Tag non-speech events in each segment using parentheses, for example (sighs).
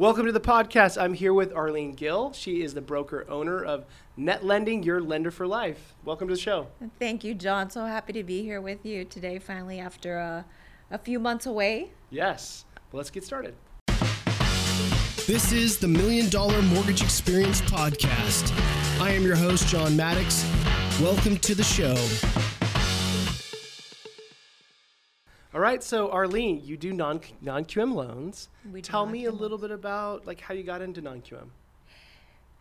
Welcome to the podcast. I'm here with Arlene Gill. She is the broker owner of Net Lending, your lender for life. Welcome to the show. Thank you, John. So happy to be here with you today, finally, after a, a few months away. Yes. Well, let's get started. This is the Million Dollar Mortgage Experience Podcast. I am your host, John Maddox. Welcome to the show. All right, so Arlene, you do non non QM loans. We Tell me a little bit about like how you got into non QM.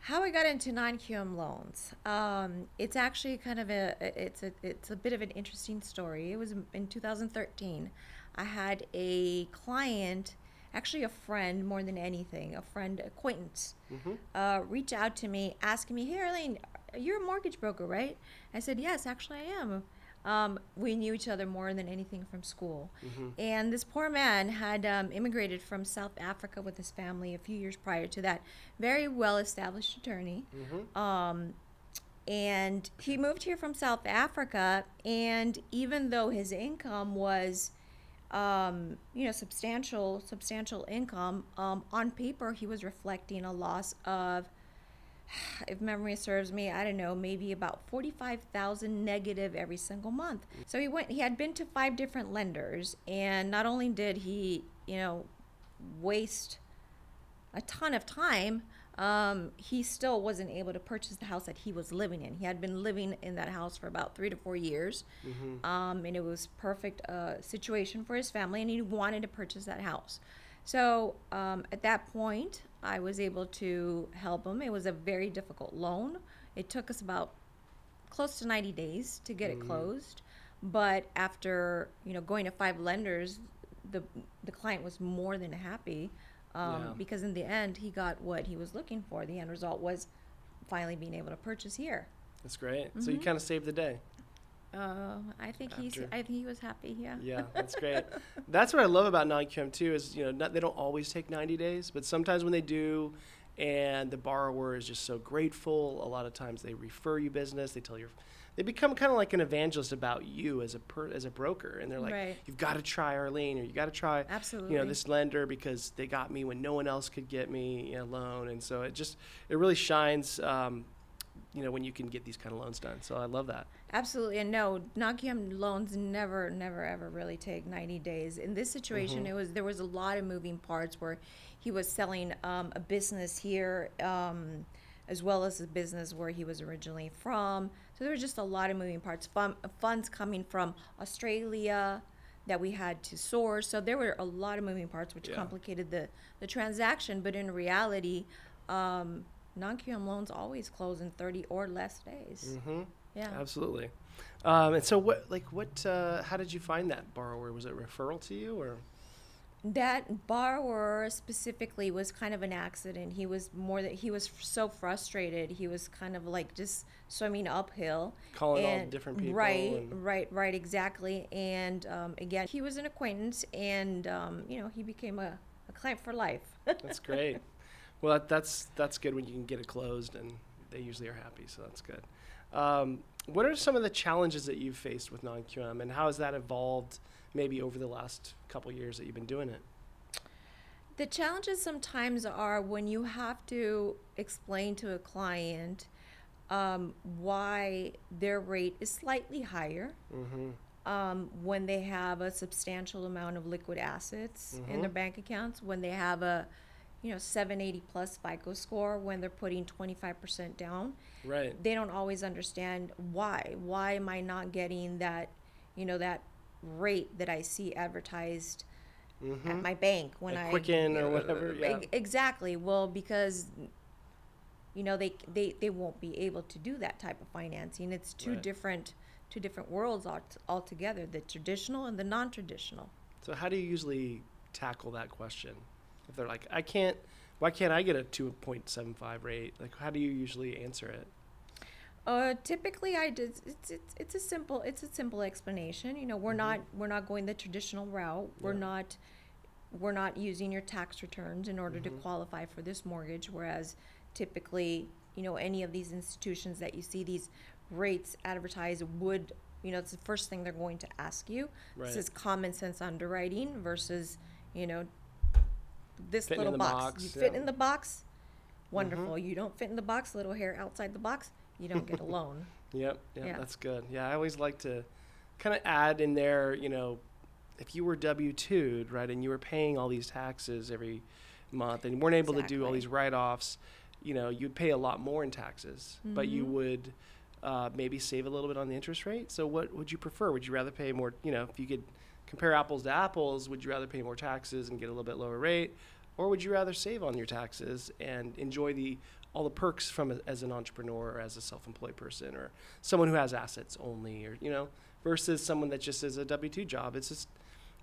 How I got into non-QM loans. Um, it's actually kind of a it's a it's a bit of an interesting story. It was in 2013. I had a client, actually a friend more than anything, a friend acquaintance, uh, reach out to me asking me, "Hey, Arlene, you're a mortgage broker, right?" I said, "Yes, actually, I am." Um, we knew each other more than anything from school. And this poor man had um, immigrated from South Africa with his family a few years prior to that. Very well established attorney. Um, and he moved here from South Africa. And even though his income was, um, you know, substantial, substantial income, um, on paper he was reflecting a loss of (sighs) if memory serves me, I don't know, maybe about 45,000 negative every single month. So he went he had been to five different lenders and not only did he, you know, waste a ton of time, um, he still wasn't able to purchase the house that he was living in. He had been living in that house for about three to four years, um, and it was perfect uh, situation for his family, and he wanted to purchase that house. So um, at that point, I was able to help him. It was a very difficult loan. It took us about close to 90 days to get it closed, but after you know going to five lenders, the the client was more than happy um, Yeah. because in the end he got what he was looking for. The end result was finally being able to purchase here. That's great. So you kind of saved the day. Uh, I think he's I think he was happy. Yeah. Yeah, that's great. (laughs) that's what I love about non QM too is you know not, they don't always take 90 days, but sometimes when they do, and the borrower is just so grateful, a lot of times they refer you business. They tell you, they become kind of like an evangelist about you as a per, as a broker, and they're like, Right. you've got to try Arlene, or you got to try, absolutely you know, this lender because they got me when no one else could get me a loan, and so it just it really shines. Um, you know when you can get these kind of loans done, so I love that. Absolutely, and no, non-QM loans never, never, ever really take ninety days. In this situation, it was there was a lot of moving parts where he was selling um, a business here, um, as well as a business where he was originally from. So there was just a lot of moving parts. Fun, funds coming from Australia that we had to source. So there were a lot of moving parts, which Yeah. complicated the the transaction. But in reality, um, non-QM loans always close in thirty or less days. Mm-hmm. Yeah. Absolutely. Um, and so, what, like, what, uh, how did you find that borrower? Was it referral to you, or? that borrower specifically was kind of an accident he was more that he was so frustrated he was kind of like just swimming uphill Calling all different people right and- right right exactly and um, again he was an acquaintance and um, you know he became a, a client for life That's great. (laughs) well, that, that's that's good when you can get it closed, and they usually are happy, so that's good. Um, what are some of the challenges that you've faced with non-QM, and how has that evolved, maybe over the last couple years that you've been doing it? The challenges sometimes are when you have to explain to a client um, why their rate is slightly higher Mm-hmm. um, when they have a substantial amount of liquid assets in their bank accounts, when they have a you know 780 plus FICO score, when they're putting 25% down, Right. they don't always understand why. Why am I not getting that you know that rate that I see advertised at mm-hmm. my bank when At I Quicken or whatever, yeah. Exactly. Well, because you know they they they won't be able to do that type of financing. It's two Right. different two different worlds alt- altogether: the traditional and the non-traditional. So, how do you usually tackle that question? If they're like, I can't, why can't I get a 2.75 rate? Like, how do you usually answer it? Uh, typically, I did. It's, it's it's a simple it's a simple explanation. You know, we're not we're not going the traditional route. We're Yeah. not we're not using your tax returns in order to qualify for this mortgage. Whereas typically, you know, any of these institutions that you see these rates advertised would you know it's the first thing they're going to ask you. Right. This is common sense underwriting versus you know this Fitting little box. box, You fit yeah. Mm-hmm. in the box, wonderful. You don't fit in the box, little hair outside the box, you don't get (laughs) a loan. Yep, yep, Yeah. that's good. Yeah, I always like to kind of add in there, you know, if you were W 2'd, right, and you were paying all these taxes every month and you weren't able to do all these write offs, you know, you'd pay a lot more in taxes, but you Mhm. would uh, maybe save a little bit on the interest rate. So, what would you prefer? Would you rather pay more, you know, if you could compare apples to apples, would you rather pay more taxes and get a little bit lower rate? Or would you rather save on your taxes and enjoy the all the perks from a, as an entrepreneur or as a self-employed person or someone who has assets only or you know versus someone that just is a W2 job it's just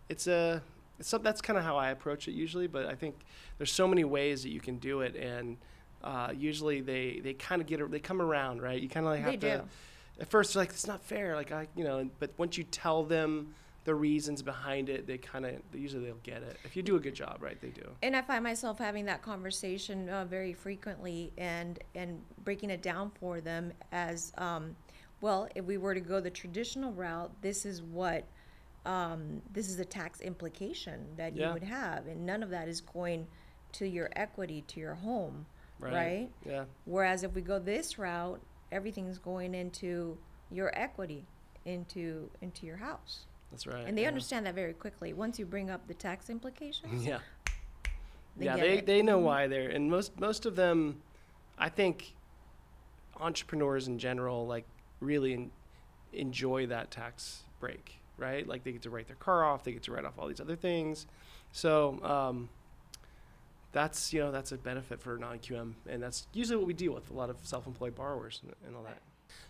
it's a it's some, that's kind of how I approach it usually but I think there's so many ways that you can do it and uh, usually they they kind of get a- they come around right you kind of like have They to do. at first they're like it's not fair like I you know but once you tell them the reasons behind it they kind of usually they'll get it if you do a good job right they do And I find myself having that conversation uh, very frequently and and breaking it down for them as um, well. If we were to go the traditional route, this is what um, this is the tax implication that Yeah. you would have, and none of that is going to your equity to your home, right, right? yeah Whereas if we go this route, everything's going into your equity, into into your house, that's right and they yeah. understand that very quickly. Once you bring up the tax implications, (laughs) Yeah. They yeah, they, it. they know Mhm. why they're and most most of them I think entrepreneurs in general like really en- enjoy that tax break, right? Like they get to write their car off, they get to write off all these other things. So, um, that's you know that's a benefit for non-QM, and that's usually what we deal with a lot of self-employed borrowers and, and all that.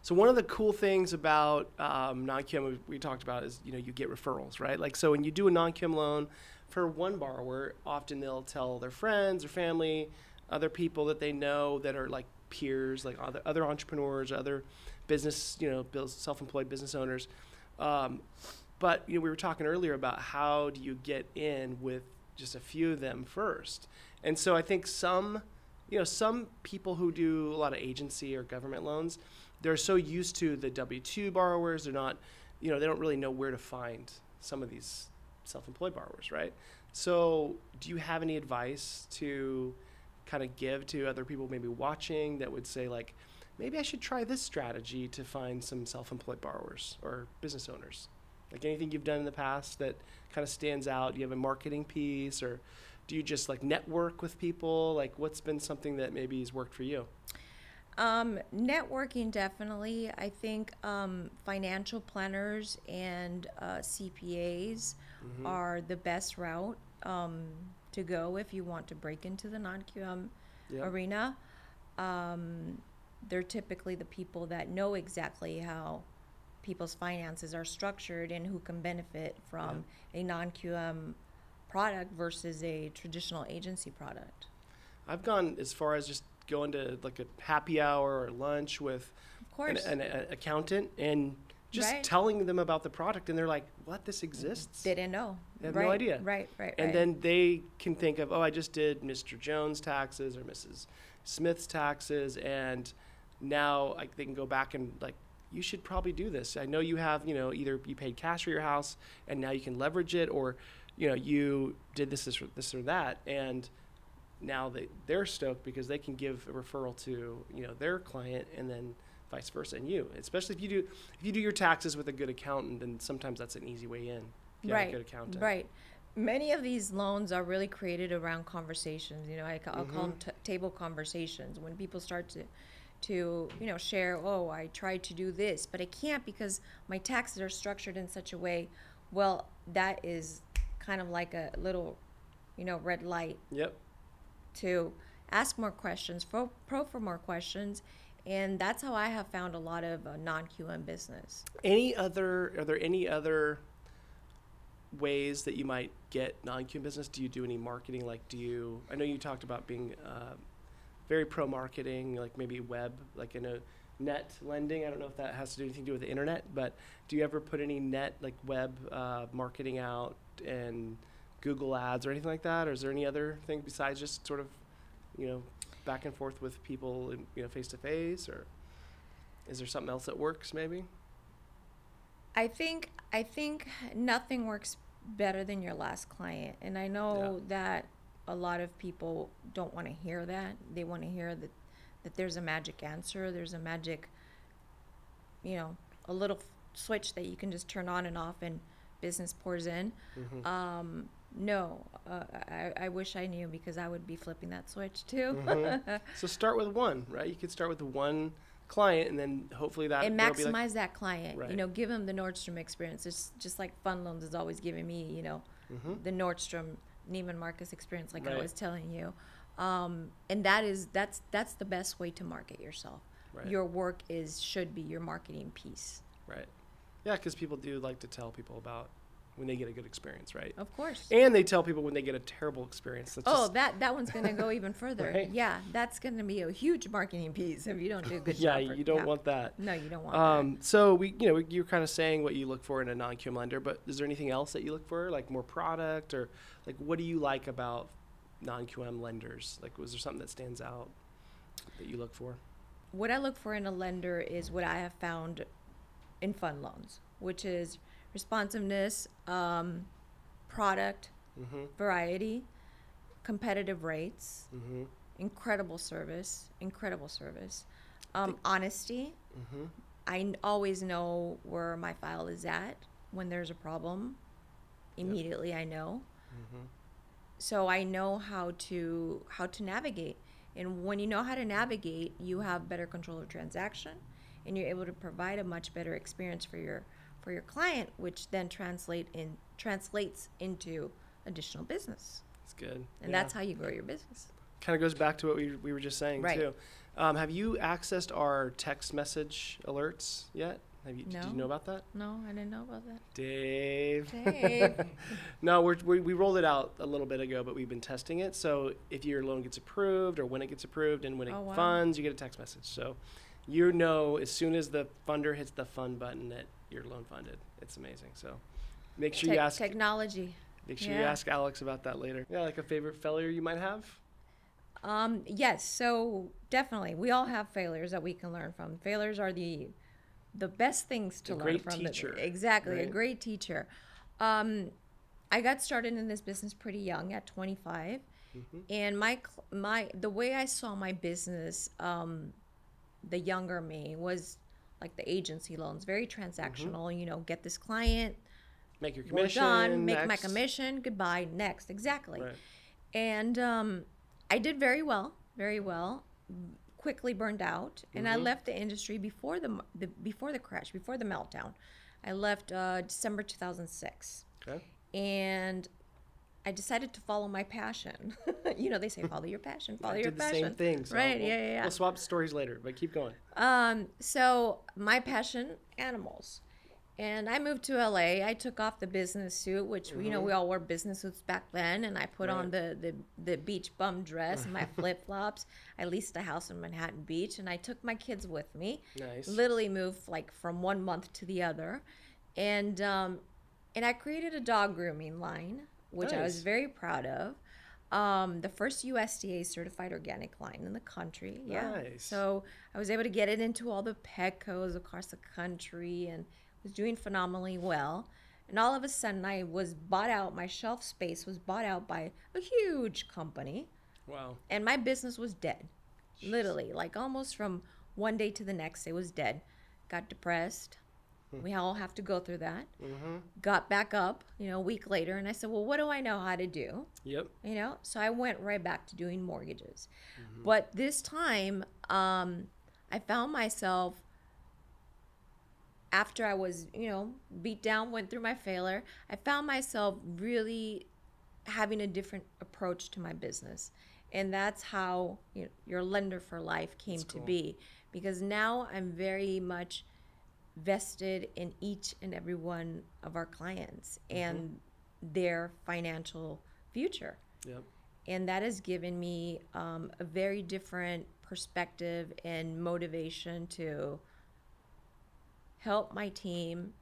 So one of the cool things about um, non-QM we, talked about is you know you get referrals, right? Like so when you do a non-QM loan for one borrower, often they'll tell their friends or family, other people that they know that are like peers, like other other entrepreneurs, other business, you know, self-employed business owners. Um, but you know, we were talking earlier about how do you get in with just a few of them first, and so I think some, you know, some people who do a lot of agency or government loans, they're so used to the W two borrowers, they're not, you know, they don't really know where to find some of these self-employed borrowers, right? So, do you have any advice to kind of give to other people maybe watching that would say like, maybe I should try this strategy to find some self-employed borrowers or business owners? Like anything you've done in the past that kind of stands out? Do you have a marketing piece or do you just like network with people? Like what's been something that maybe has worked for you? Um, networking definitely. I think um, financial planners and uh, CPAs Mm-hmm. are the best route um, to go if you want to break into the non-QM Yeah. arena. Um, they're typically the people that know exactly how people's finances are structured and who can benefit from a non-QM product versus a traditional agency product. I've gone as far as just going to like a happy hour or lunch with Of course. an, an, an accountant and just Right. telling them about the product and they're like, "What? This exists?" They didn't know. They have no idea. Right, right, and right. then they can think of, "Oh, I just did Mr. Jones' taxes or Mrs. Smith's taxes, and now I, they can go back and like." You should probably do this. I know you have, you know, either you paid cash for your house and now you can leverage it, or, you know, you did this, this, or, this or that, and now they they're stoked because they can give a referral to you know their client and then vice versa and you especially if you do if you do your taxes with a good accountant then sometimes that's an easy way in if you have right, a good accountant right. Many of these loans are really created around conversations. You know, I, will call them Mm-hmm. t- table conversations when people start to, to you know, share. Oh, I tried to do this, but I can't because my taxes are structured in such a way. Well, that is kind of like a little, you know, red light yep. to ask more questions, pro, pro for more questions, and that's how I have found a lot of uh, non-QM business. any other are there any other ways that you might get non-QM business? Do you do any marketing? Like do you i know you talked about being uh, very pro marketing like maybe web like in a net lending. I don't know if that has to do anything to do with the internet but do you ever put any net like web uh, marketing out and google ads or anything like that? Or is there any other thing besides just sort of you know back and forth with people in, you know face to face or is there something else that works maybe? I think I think nothing works better than your last client, and I know that a lot of people don't want to hear that. They want to hear that that there's a magic answer, there's a magic you know, a little switch that you can just turn on and off and business pours in. Mm-hmm. Um, no, uh, I, I wish I knew because I would be flipping that switch too. Mm-hmm. (laughs) So start with one, right? You could start with one client, and then hopefully that and maximize like, that client. Right. You know, give them the Nordstrom experience. It's just like Fund Loans is always giving me, you know, the Nordstrom Neiman Marcus experience, like I Mm-hmm. Was telling you. Um, and that is that's that's the best way to market yourself. Right. Your work is should be your marketing piece, right? Yeah, because people do like to tell people about when they get a good experience, right? of course. And they tell people when they get a terrible experience. That's Oh, that that one's gonna go even (laughs) further. Right. Yeah, that's gonna be a huge marketing piece if you don't do a good (laughs) yeah, job. you don't want that. No, you don't want Um, so we, you know, you're kind of saying what you look for in a non-QM lender, but is there anything else that you look for, like more product, or like what do you like about non-QM lenders? Like, was there something that stands out that you look for? What I look for in a lender is what I have found in fund loans, which is responsiveness, um, product, Mm-hmm. variety, competitive rates, Mm-hmm. incredible service, incredible service, um, honesty. Mm-hmm. I n- always know where my file is at when there's a problem. Yep. Immediately, I know. Mm-hmm. So I know how to how to navigate. And when you know how to navigate, you have better control of transaction, and you're able to provide a much better experience for your for your client, which then translate in translates into additional business. It's good. And that's how you grow your business. kind of goes back to what we, we were just saying Right. too. Um, have you accessed our text message alerts yet? Have you? Did you know about that, No, I didn't know about that. Dave? Dave. (laughs) (laughs) No, we're, we we rolled it out a little bit ago, but we've been testing it. So if your loan gets approved, or when it gets approved, and when it Oh, wow. funds, you get a text message. So you know as soon as the funder hits the fund button that you're loan funded. It's amazing. So make sure you ask. technology. Make sure you ask Alex about that later. Yeah, like a favorite failure you might have. Um, yes, so definitely, we all have failures that we can learn from. Failures are the the best things to A learn great from. teacher, The, exactly, a great teacher. Um, I got started in this business pretty young, at 25, Mm-hmm. and my my the way I saw my business, um, the younger me was like the agency loans, very transactional. You know, get this client, Make your Mm-hmm. commission. done, make my commission, goodbye, next, exactly Right. and um, I did very well, very well. Quickly burned out, and I Mhm. left the industry before the, the before the crash, before the meltdown. I left uh, December 2006, Okay. and I decided to follow my passion. (laughs) you know, they say (laughs) follow your passion, follow I your did the passion. same thing. So right? We'll, yeah, yeah, yeah. We'll swap stories later, but keep going. Um, so my passion, animals. And I moved to LA. I took off the business suit, which you know we all wore business suits back then, and I put on the, the the beach bum dress and my (laughs) flip flops. I leased a house in Manhattan Beach, and I took my kids with me. Nice. Literally moved like from one month to the other, and um, and I created a dog grooming line, which I was very proud of. Um, the first USDA certified organic line in the country. Yeah. Nice. So I was able to get it into all the Petcos across the country and was doing phenomenally well. And all of a sudden, I was bought out. My shelf space was bought out by a huge company, Wow. and my business was dead. Literally, like almost from one day to the next, it was dead. Got depressed. We all have to go through that. Mm-hmm. Got back up, you know, a week later, and I said, "Well, what do I know how to do?" Yep. you know so i went right back to doing mortgages but this time um, i found myself after i was you know beat down went through my failure i found myself really having a different approach to my business and that's how you know, your lender for life came to be because now i'm very much vested in each and every one of our clients and their financial future Yep. and that has given me um, a very different perspective and motivation to help my team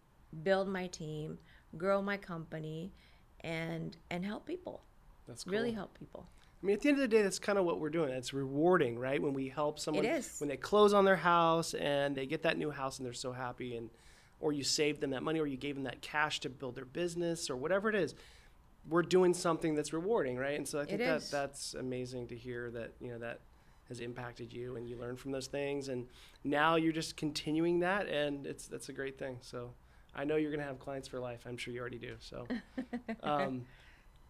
build my team grow my company and and help people That's cool. really help people I mean, at the end of the day, that's kind of what we're doing. It's rewarding, right? When we help someone, when they close on their house and they get that new house and they're so happy, and or you saved them that money, or you gave them that cash to build their business, or whatever it is. we're doing something that's rewarding, right? And so I It think that is. that's amazing to hear that you know that has impacted you and you learn from those things, and now you're just continuing that, and it's that's a great thing. So I know you're gonna have clients for life. I'm sure you already do. So. (laughs) Um,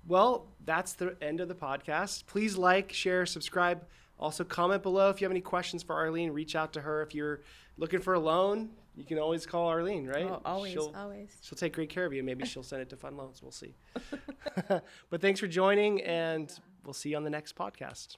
well, that's the end of the podcast. Please like, share, subscribe. Also, comment below if you have any questions for Arlene. Reach out to her. If you're looking for a loan, you can always call Arlene, right? Oh, always, She'll, always. she'll take great care of you. Maybe she'll send it to Fund Loans. We'll see. (laughs) but thanks for joining, and we'll see you on the next podcast.